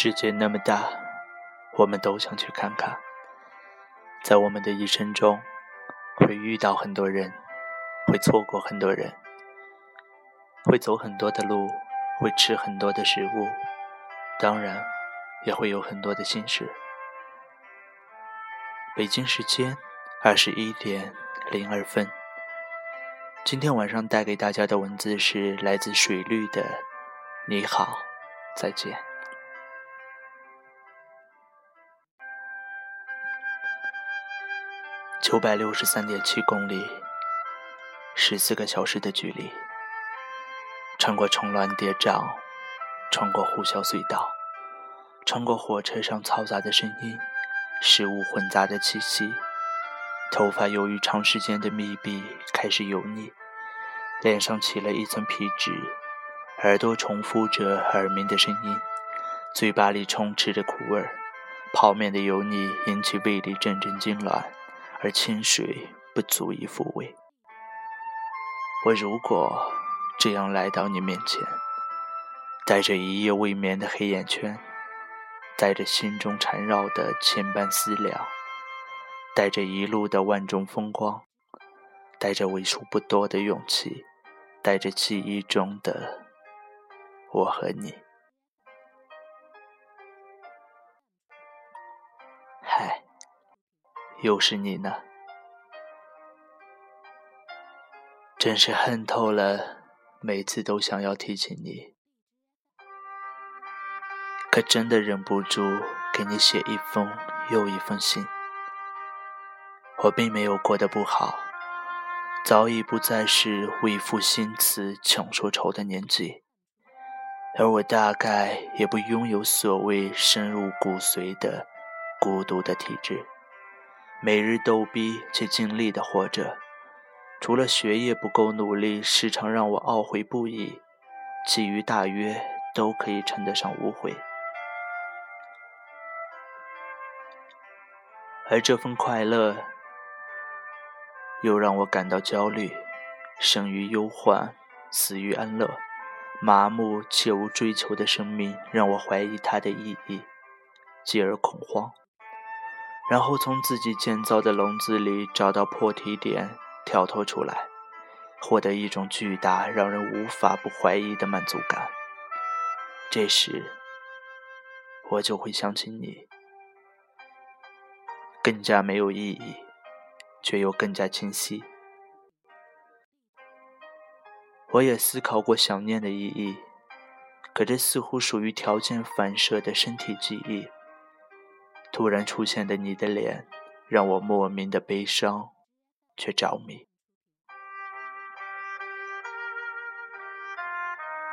世界那么大，我们都想去看看。在我们的一生中，会遇到很多人，会错过很多人，会走很多的路，会吃很多的食物，当然也会有很多的心事。北京时间二十一点零二分，今天晚上带给大家的文字是来自水绿的“你好，再见”。九百六十三点七公里，十四个小时的距离，穿过重峦叠嶂，穿过呼啸隧道，穿过火车上嘈杂的声音，食物混杂的气息，头发由于长时间的密闭开始油腻，脸上起了一层皮脂，耳朵重复着耳鸣的声音，嘴巴里充斥着苦味儿，泡面的油腻引起胃里阵阵痉挛。而清水不足以抚慰。我如果这样来到你面前，带着一夜未眠的黑眼圈，带着心中缠绕的千般思量，带着一路的万种风光，带着为数不多的勇气，带着记忆中的我和你，又是你呢，真是恨透了。每次都想要提起你，可真的忍不住给你写一封又一封信。我并没有过得不好，早已不再是为赋新词强说愁的年纪，而我大概也不拥有所谓深入骨髓的孤独的体质。每日逗逼却尽力的活着，除了学业不够努力，时常让我懊悔不已，其余大约都可以称得上无悔。而这份快乐，又让我感到焦虑，生于忧患，死于安乐，麻木且无追求的生命，让我怀疑它的意义，继而恐慌。然后从自己建造的笼子里找到破题点，跳脱出来，获得一种巨大、让人无法不怀疑的满足感。这时，我就会想起你，更加没有意义，却又更加清晰。我也思考过想念的意义，可这似乎属于条件反射的身体记忆。突然出现的你的脸，让我莫名的悲伤，却着迷。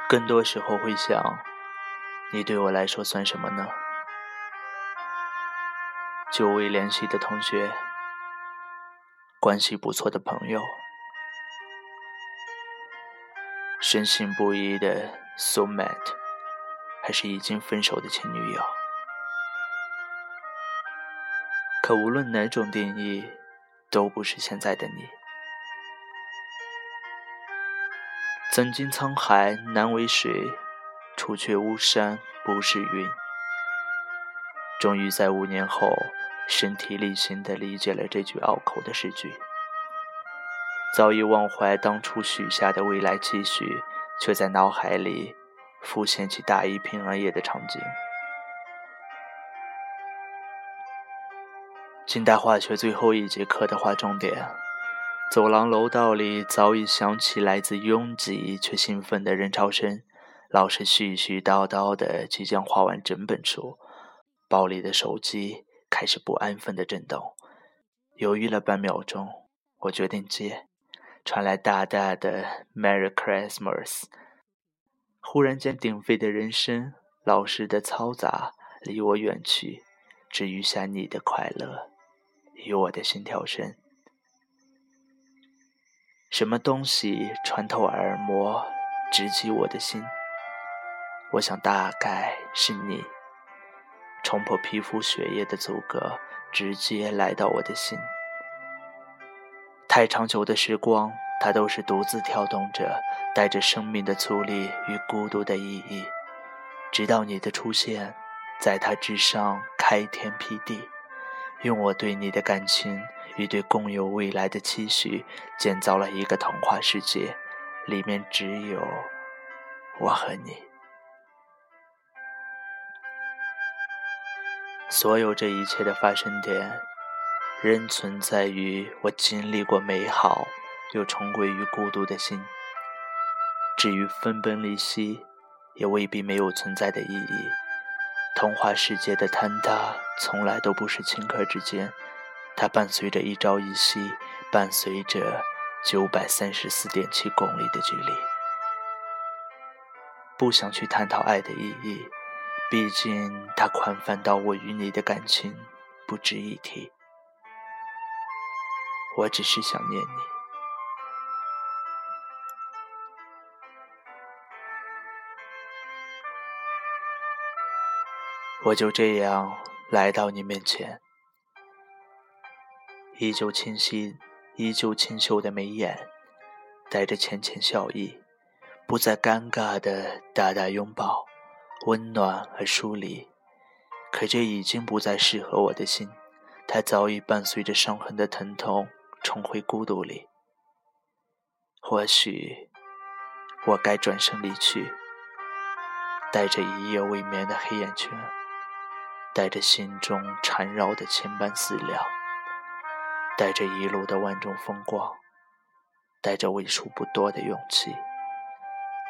更多时候会想，你对我来说算什么呢？久未联系的同学，关系不错的朋友，深信不疑的 soulmate，还是已经分手的前女友？可无论哪种定义，都不是现在的你。曾经沧海难为水，除却巫山不是云。终于在五年后，身体力行地理解了这句拗口的诗句。早已忘怀当初许下的未来期许，却在脑海里浮现起大一平安夜的场景。近代化学最后一节课的划重点，走廊楼道里早已响起来自拥挤却兴奋的人潮声。老师絮絮叨叨的即将画完整本书，包里的手机开始不安分的震动。犹豫了半秒钟，我决定接。传来大大的 “Merry Christmas”。忽然间，鼎沸的人声，老师的嘈杂离我远去，只余下你的快乐。与我的心跳声，什么东西穿透耳膜，直击我的心？我想大概是你，冲破皮肤血液的阻隔，直接来到我的心。太长久的时光，它都是独自跳动着，带着生命的粗粝与孤独的意义，直到你的出现，在它之上开天辟地，用我对你的感情与对共有未来的期许，建造了一个童话世界，里面只有我和你。所有这一切的发生点，仍存在于我经历过美好，又重归于孤独的心。至于分崩离析，也未必没有存在的意义。童话世界的坍塌，从来都不是顷刻之间，它伴随着一朝一夕，伴随着九百三十四点七公里的距离。不想去探讨爱的意义。毕竟，它宽泛到我与你的感情不值一提。我只是想念你。我就这样来到你面前，依旧清晰、依旧清秀的眉眼，带着浅浅笑意，不再尴尬的大大拥抱。温暖而疏离，可这已经不再适合我的心，它早已伴随着伤痕的疼痛，重回孤独里。或许，我该转身离去，带着一夜未眠的黑眼圈，带着心中缠绕的千般思量，带着一路的万种风光，带着为数不多的勇气，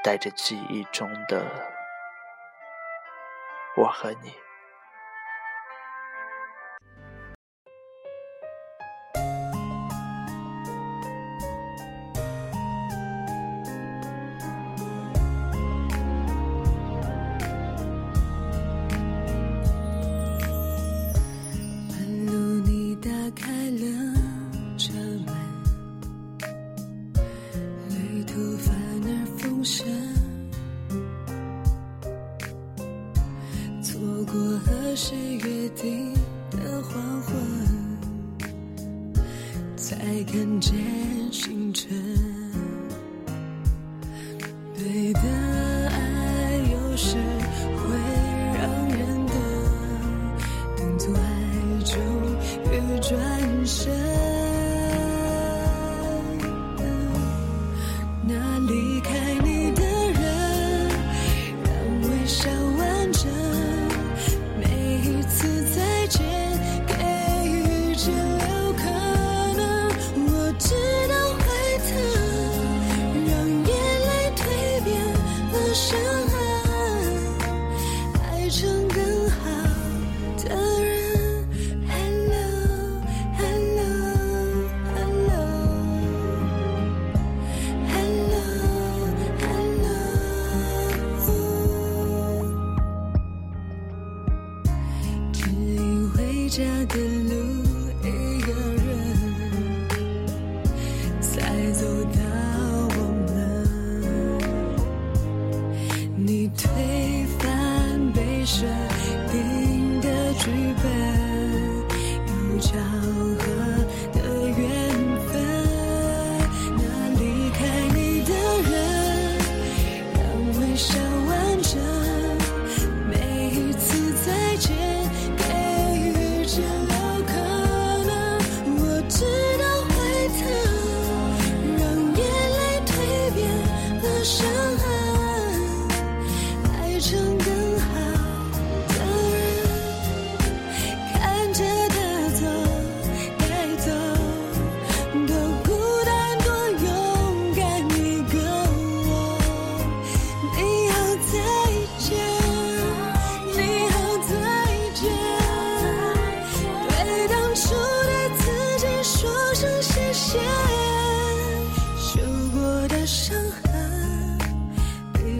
带着记忆中的。我和你。反而风声错过和谁约定的黄昏才看见星辰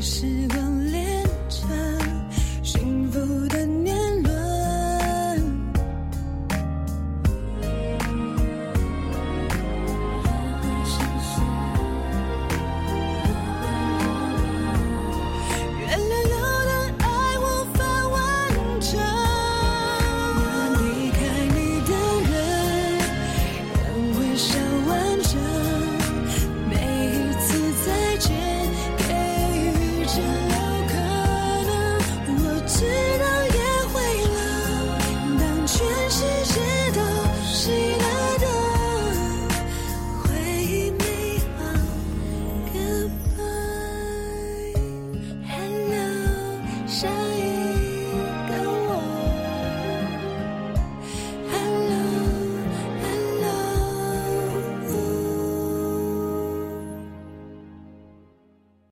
是